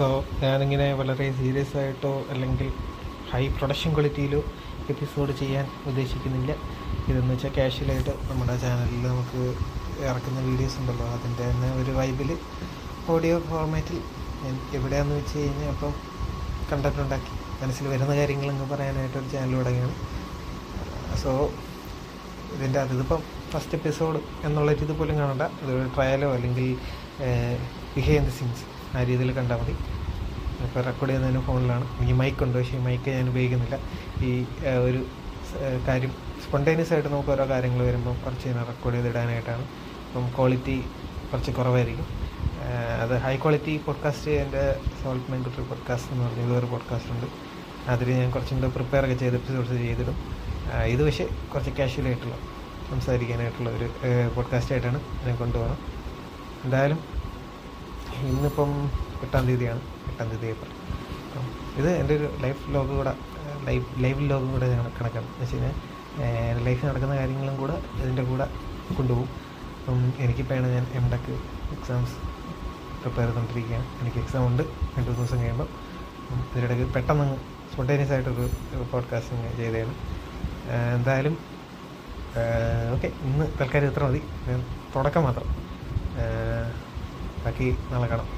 So ഞാനിങ്ങനെ വളരെ serious ആയിട്ടോ അല്ലെങ്കിൽ ഹൈ പ്രൊഡക്ഷൻ ക്വാളിറ്റിയിലോ എപ്പിസോഡ് ചെയ്യാൻ ഉദ്ദേശിക്കുന്നില്ല. ഇതെന്ന് വെച്ചാൽ കാഷ്വലായിട്ട് നമ്മുടെ ചാനലിൽ നമുക്ക് ഇറക്കുന്ന വീഡിയോസ് ഉണ്ടല്ലോ. അതിന്റെ തന്നെ ഒരു വൈബിൽ ഓഡിയോ ഫോർമാറ്റിൽ എവിടെയാണെന്ന് വെച്ച് കഴിഞ്ഞാൽ അപ്പം കണ്ടന്റ് ഉണ്ടാക്കി. മനസ്സിൽ വരുന്ന കാര്യങ്ങളങ്ങ് പറയാനായിട്ട് ഒരു ചാനൽ തുടങ്ങിയാണ്. സോ ഇതിന്റെ അത് ഇതിപ്പം ഫസ്റ്റ് എപ്പിസോഡ് എന്നുള്ള രീതി പോലും കാണണ്ട. ഇതൊരു ട്രയലോ അല്ലെങ്കിൽ ബിഹേവ് ദ സീൻസ് ആ രീതിയിൽ കണ്ടാൽ മതി. ഇപ്പോൾ റെക്കോർഡ് ചെയ്യുന്നതിന് ഫോണിലാണ്. എനിക്ക് മൈക്ക് ഉണ്ട്. പക്ഷേ ഈ മൈക്ക് ഞാൻ ഉപയോഗിക്കുന്നില്ല. ഈ ഒരു കാര്യം സ്പോണ്ടേനിയസ് ആയിട്ട് നമുക്ക് ഓരോ കാര്യങ്ങൾ വരുമ്പോൾ കുറച്ച് ഞാൻ റെക്കോർഡ് ചെയ്തിടാനായിട്ടാണ്. അപ്പം ക്വാളിറ്റി കുറച്ച് കുറവായിരിക്കും. അത് ഹൈ ക്വാളിറ്റി പോഡ്കാസ്റ്റ് എന്റെ സോൾട്ട് കുട്ടി പോഡ്കാസ്റ്റ് എന്ന് പറഞ്ഞ ഇതൊരു പോഡ്കാസ്റ്റ് ഉണ്ട്. അതിൽ ഞാൻ കുറച്ചും കൂടെ പ്രിപ്പയർ ഒക്കെ ചെയ്ത് എപ്പിസോഡ്സ് ചെയ്തിടും. ഇത് പക്ഷേ കുറച്ച് കാഷ്വൽ ആയിട്ടുള്ള സംസാരിക്കാനായിട്ടുള്ള ഒരു പോഡ്കാസ്റ്റ് ആയിട്ടാണ് ഞാൻ കൊണ്ടുപോകണം എന്തായാലും ഇന്നിപ്പം എട്ടാം തീയതിയാണ്. എട്ടാം തീയതി ഏപ്രിൽ. ഇത് എന്റെ ഒരു ലൈഫ് ലോഗ് കൂടെ ലൈഫ് ലൈവ് ലോഗ് കൂടെ കണക്കാണ് എന്ന് വെച്ച് കഴിഞ്ഞാൽ ലൈഫിൽ നടക്കുന്ന കാര്യങ്ങളും കൂടെ ഇതിന്റെ കൂടെ കൊണ്ടുപോകും. അപ്പം എനിക്കിപ്പോഴാണ് ഞാൻ എം ടെക് എക്സാംസ് പ്രിപ്പയർ ചെയ്തുകൊണ്ടിരിക്കുകയാണ്. എനിക്ക് എക്സാം ഉണ്ട്. രണ്ട് ദിവസം കഴിയുമ്പോൾ അപ്പം ഇതിനിടയ്ക്ക് പെട്ടെന്ന് സ്പോണ്ടേനിയസ് ആയിട്ടൊരു പോഡ്കാസ്റ്റിങ് ചെയ്തതാണ് എന്തായാലും ഓക്കെ ഇന്ന് തൽക്കാലം ഇത്ര മതി. തുടക്കം മാത്രം. ബാക്കി നാളെ കാണാം